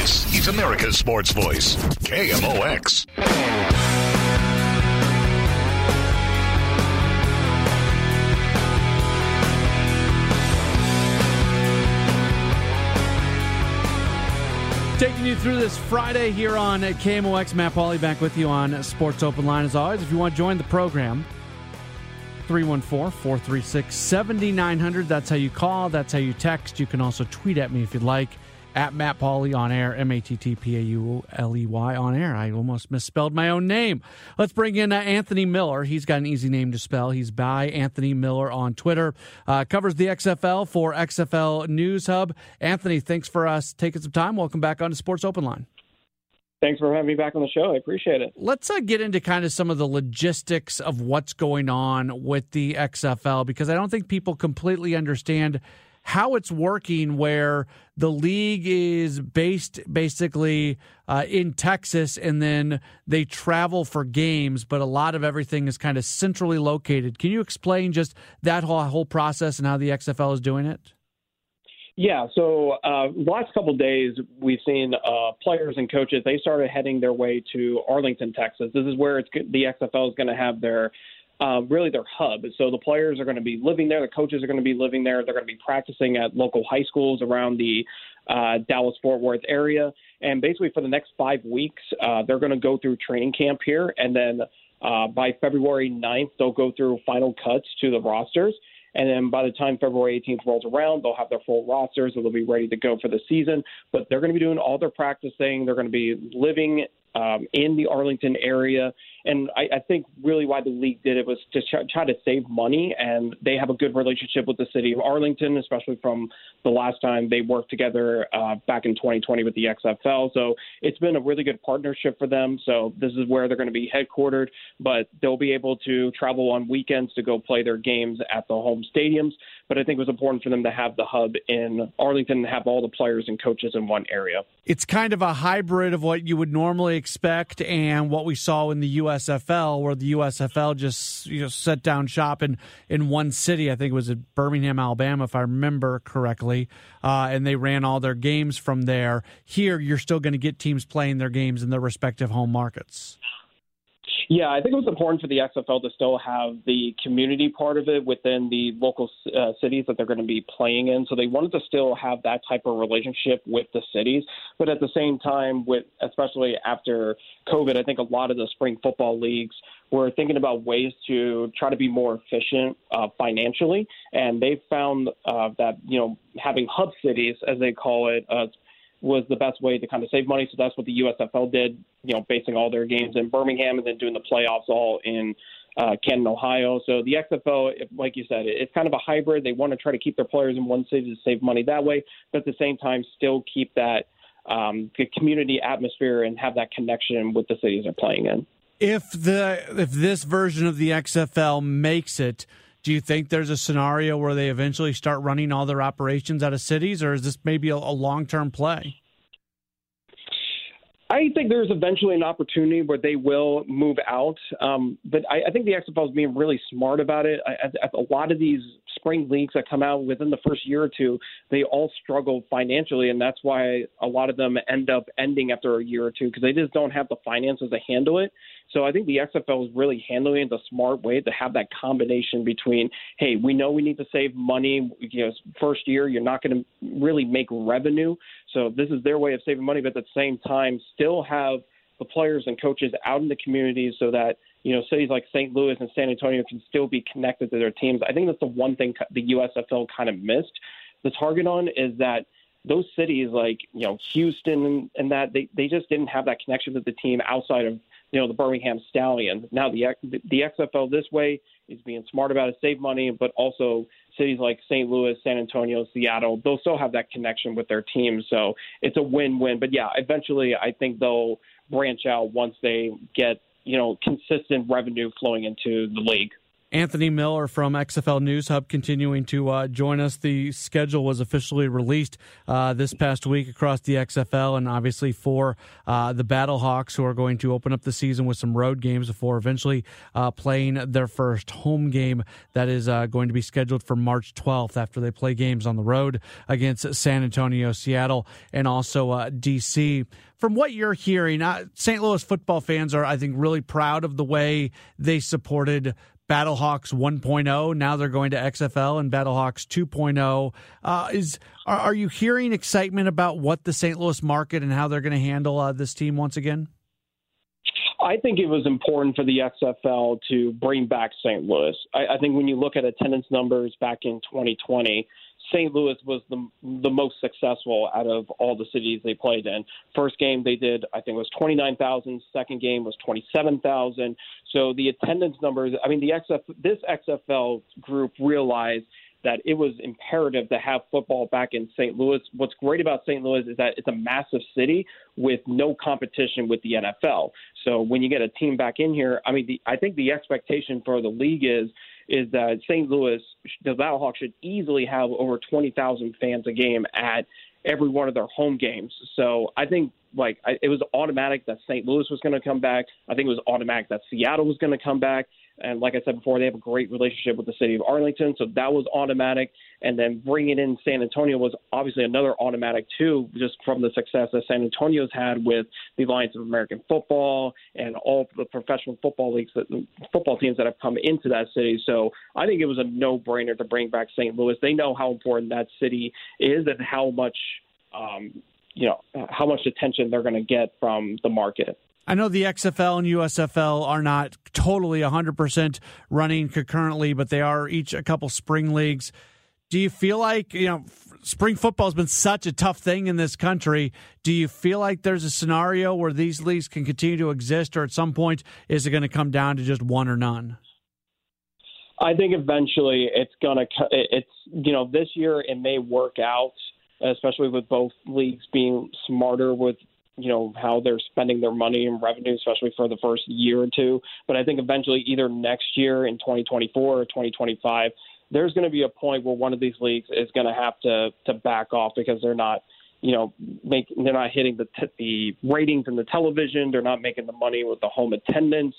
This is America's Sports Voice, KMOX. Taking you through this Friday here on KMOX. Matt Pauley back with you on Sports Open Line as always. If you want to join the program, 314 436 7900. That's how you call. That's how you text. You can also tweet at me if you'd like at Matt Pauley on air, M A T T P A U L E Y on air. I almost misspelled my own name. Let's bring in uh, Anthony Miller. He's got an easy name to spell. He's by Anthony Miller on Twitter. Uh, covers the XFL for XFL News Hub. Anthony, thanks for us taking some time. Welcome back on to Sports Open Line. Thanks for having me back on the show. I appreciate it. Let's uh, get into kind of some of the logistics of what's going on with the XFL because I don't think people completely understand how it's working where the league is based basically uh, in Texas and then they travel for games, but a lot of everything is kind of centrally located. Can you explain just that whole, whole process and how the XFL is doing it? Yeah, so uh, last couple days we've seen uh, players and coaches. They started heading their way to Arlington, Texas. This is where it's the XFL is going to have their uh, really their hub. So the players are going to be living there, the coaches are going to be living there, they're going to be practicing at local high schools around the uh, Dallas Fort Worth area. And basically, for the next five weeks, uh, they're going to go through training camp here. And then uh, by February 9th, they'll go through final cuts to the rosters. And then by the time February 18th rolls around, they'll have their full rosters and they'll be ready to go for the season. But they're going to be doing all their practicing. They're going to be living um, in the Arlington area. And I, I think really why the league did it was to try, to save money. And they have a good relationship with the city of Arlington, especially from the last time they worked together uh, back in 2020 with the XFL. So it's been a really good partnership for them. So this is where they're going to be headquartered, but they'll be able to travel on weekends to go play their games at the home stadiums. But I think it was important for them to have the hub in Arlington and have all the players and coaches in one area. It's kind of a hybrid of what you would normally expect and what we saw in the USFL, where the USFL just you know set down shop in in one city. I think it was at Birmingham, Alabama, if I remember correctly, uh, and they ran all their games from there. Here, you're still going to get teams playing their games in their respective home markets. Yeah, I think it was important for the XFL to still have the community part of it within the local uh, cities that they're going to be playing in. So they wanted to still have that type of relationship with the cities, but at the same time, with especially after COVID, I think a lot of the spring football leagues were thinking about ways to try to be more efficient uh, financially, and they found uh, that you know having hub cities, as they call it, uh, was the best way to kind of save money. So that's what the USFL did, you know, basing all their games in Birmingham and then doing the playoffs all in uh, Canton, Ohio. So the XFL, like you said, it's kind of a hybrid. They want to try to keep their players in one city to save money that way, but at the same time, still keep that um, community atmosphere and have that connection with the cities they're playing in. If the if this version of the XFL makes it, do you think there's a scenario where they eventually start running all their operations out of cities, or is this maybe a, a long term play? I think there's eventually an opportunity where they will move out, um, but I, I think the XFL is being really smart about it. I, I, a lot of these spring leagues that come out within the first year or two, they all struggle financially, and that's why a lot of them end up ending after a year or two because they just don't have the finances to handle it. So I think the XFL is really handling it the smart way to have that combination between, hey, we know we need to save money. You know, first year you're not going to really make revenue, so this is their way of saving money, but at the same time still have the players and coaches out in the community so that you know cities like St. Louis and San Antonio can still be connected to their teams. I think that's the one thing the USFL kind of missed the target on is that those cities like you know Houston and, and that they they just didn't have that connection with the team outside of you know the Birmingham Stallions. Now the the XFL this way is being smart about it, save money, but also cities like St. Louis, San Antonio, Seattle, they'll still have that connection with their team. So it's a win-win. But yeah, eventually I think they'll branch out once they get you know consistent revenue flowing into the league. Anthony Miller from XFL News Hub continuing to uh, join us. The schedule was officially released uh, this past week across the XFL, and obviously for uh, the Battlehawks, who are going to open up the season with some road games before eventually uh, playing their first home game that is uh, going to be scheduled for March 12th after they play games on the road against San Antonio, Seattle, and also uh, DC from what you're hearing, St. Louis football fans are, I think, really proud of the way they supported Battlehawks 1.0. Now they're going to XFL and Battlehawks 2.0. Uh, is are, are, you hearing excitement about what the St. Louis market and how they're going to handle uh, this team once again? I think it was important for the XFL to bring back St. Louis. I, I think when you look at attendance numbers back in 2020, St. Louis was the the most successful out of all the cities they played in. First game they did, I think, it was twenty nine thousand. Second game was twenty seven thousand. So the attendance numbers. I mean, the XF this XFL group realized that it was imperative to have football back in St. Louis. What's great about St. Louis is that it's a massive city with no competition with the NFL. So when you get a team back in here, I mean, the, I think the expectation for the league is is that St. Louis, the Battlehawks should easily have over 20,000 fans a game at every one of their home games. So I think like I, it was automatic that St. Louis was going to come back. I think it was automatic that Seattle was going to come back. And like I said before, they have a great relationship with the city of Arlington, so that was automatic. And then bringing in San Antonio was obviously another automatic too, just from the success that San Antonio's had with the Alliance of American Football and all the professional football leagues, that, football teams that have come into that city. So I think it was a no-brainer to bring back St. Louis. They know how important that city is and how much. Um, you know how much attention they're going to get from the market. I know the XFL and USFL are not totally 100% running concurrently, but they are each a couple spring leagues. Do you feel like, you know, spring football has been such a tough thing in this country. Do you feel like there's a scenario where these leagues can continue to exist, or at some point is it going to come down to just one or none? I think eventually it's going to, it's, you know, this year it may work out, especially with both leagues being smarter with you know how they're spending their money and revenue, especially for the first year or two. But I think eventually, either next year in 2024 or 2025, there's going to be a point where one of these leagues is going to have to to back off because they're not you know, make they're not hitting the t- the ratings in the television. They're not making the money with the home attendance.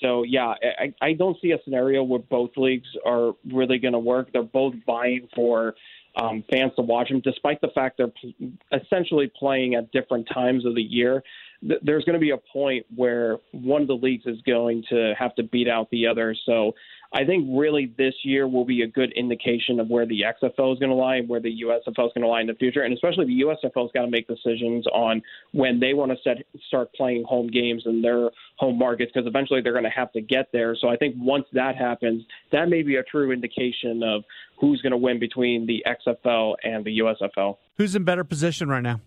So yeah, I, I don't see a scenario where both leagues are really going to work. They're both vying for um, fans to watch them, despite the fact they're p- essentially playing at different times of the year. Th- there's going to be a point where one of the leagues is going to have to beat out the other. So I think really this year will be a good indication of where the XFL is going to lie and where the USFL is going to lie in the future. And especially the USFL has got to make decisions on when they want to set, start playing home games in their home markets because eventually they're going to have to get there. So I think once that happens, that may be a true indication of who's going to win between the XFL and the USFL. Who's in better position right now?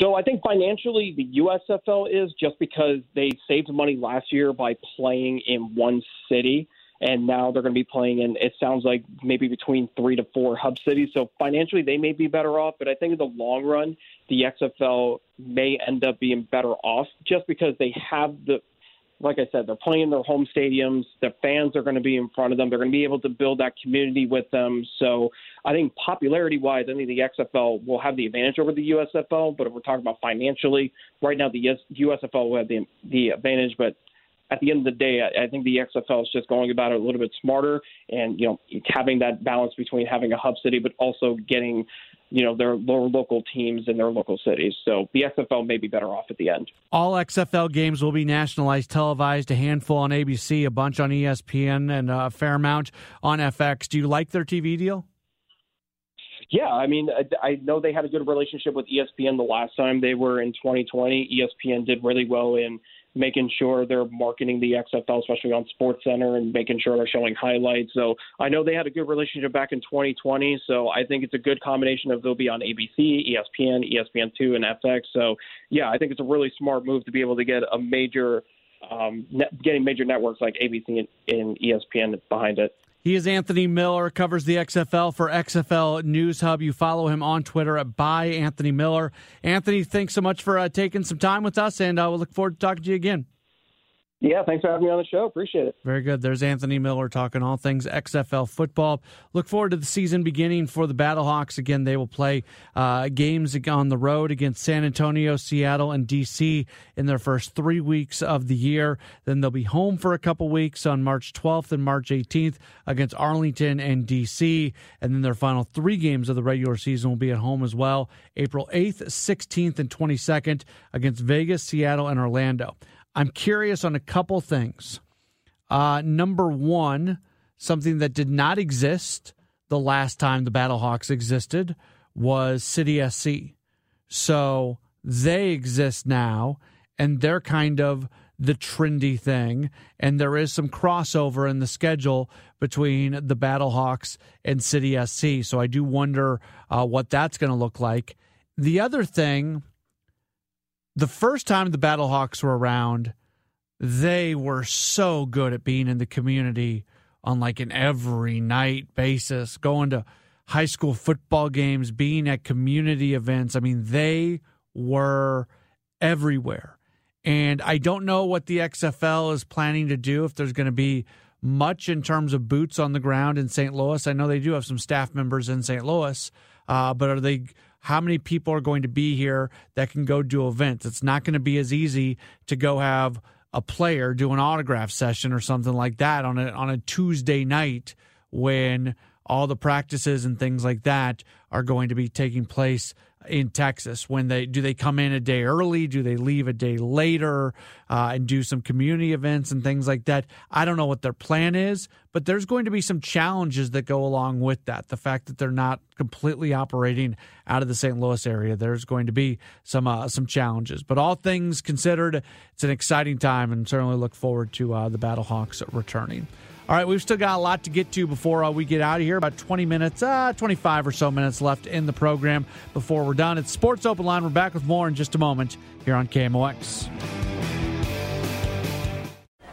So I think financially the USFL is just because they saved money last year by playing in one city and now they're going to be playing in it sounds like maybe between 3 to 4 hub cities. So financially they may be better off, but I think in the long run the XFL may end up being better off just because they have the like I said, they're playing in their home stadiums. The fans are going to be in front of them. They're going to be able to build that community with them. So I think popularity wise, I think the XFL will have the advantage over the USFL. But if we're talking about financially, right now the USFL will have the, the advantage. But at the end of the day, I, I think the XFL is just going about it a little bit smarter, and you know, having that balance between having a hub city, but also getting you know their, their local teams in their local cities. So the XFL may be better off at the end. All XFL games will be nationalized, televised, a handful on ABC, a bunch on ESPN, and a fair amount on FX. Do you like their TV deal? Yeah, I mean, I know they had a good relationship with ESPN the last time they were in 2020. ESPN did really well in making sure they're marketing the XFL, especially on Sports Center, and making sure they're showing highlights. So I know they had a good relationship back in 2020. So I think it's a good combination of they'll be on ABC, ESPN, ESPN2, and FX. So yeah, I think it's a really smart move to be able to get a major, um, net, getting major networks like ABC and, and ESPN behind it. He is Anthony Miller, covers the XFL for XFL News Hub. You follow him on Twitter at by Anthony Miller. Anthony, thanks so much for uh, taking some time with us, and uh, we'll look forward to talking to you again. Yeah, thanks for having me on the show. Appreciate it. Very good. There's Anthony Miller talking all things XFL football. Look forward to the season beginning for the Battlehawks. Again, they will play uh, games on the road against San Antonio, Seattle, and DC in their first three weeks of the year. Then they'll be home for a couple weeks on March 12th and March 18th against Arlington and DC. And then their final three games of the regular season will be at home as well April 8th, 16th, and 22nd against Vegas, Seattle, and Orlando. I'm curious on a couple things. Uh, number one, something that did not exist the last time the Battlehawks existed was City SC. So they exist now, and they're kind of the trendy thing. And there is some crossover in the schedule between the Battlehawks and City SC. So I do wonder uh, what that's going to look like. The other thing the first time the Battlehawks were around, they were so good at being in the community on like an every night basis, going to high school football games, being at community events. I mean, they were everywhere. And I don't know what the XFL is planning to do, if there's going to be much in terms of boots on the ground in St. Louis. I know they do have some staff members in St. Louis, uh, but are they how many people are going to be here that can go do events. It's not going to be as easy to go have a player do an autograph session or something like that on a on a Tuesday night when all the practices and things like that are going to be taking place in Texas? When they do they come in a day early? Do they leave a day later uh, and do some community events and things like that? I don't know what their plan is, but there's going to be some challenges that go along with that. The fact that they're not completely operating out of the St. Louis area, there's going to be some uh, some challenges. But all things considered, it's an exciting time, and certainly look forward to uh, the Battlehawks returning. All right, we've still got a lot to get to before uh, we get out of here. About 20 minutes, uh, 25 or so minutes left in the program before we're done. It's Sports Open Line. We're back with more in just a moment here on KMOX.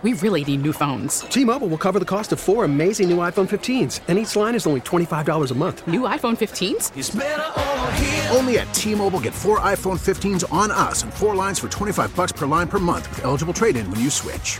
We really need new phones. T Mobile will cover the cost of four amazing new iPhone 15s, and each line is only $25 a month. New iPhone 15s? Only at T Mobile get four iPhone 15s on us and four lines for 25 bucks per line per month with eligible trade in when you switch.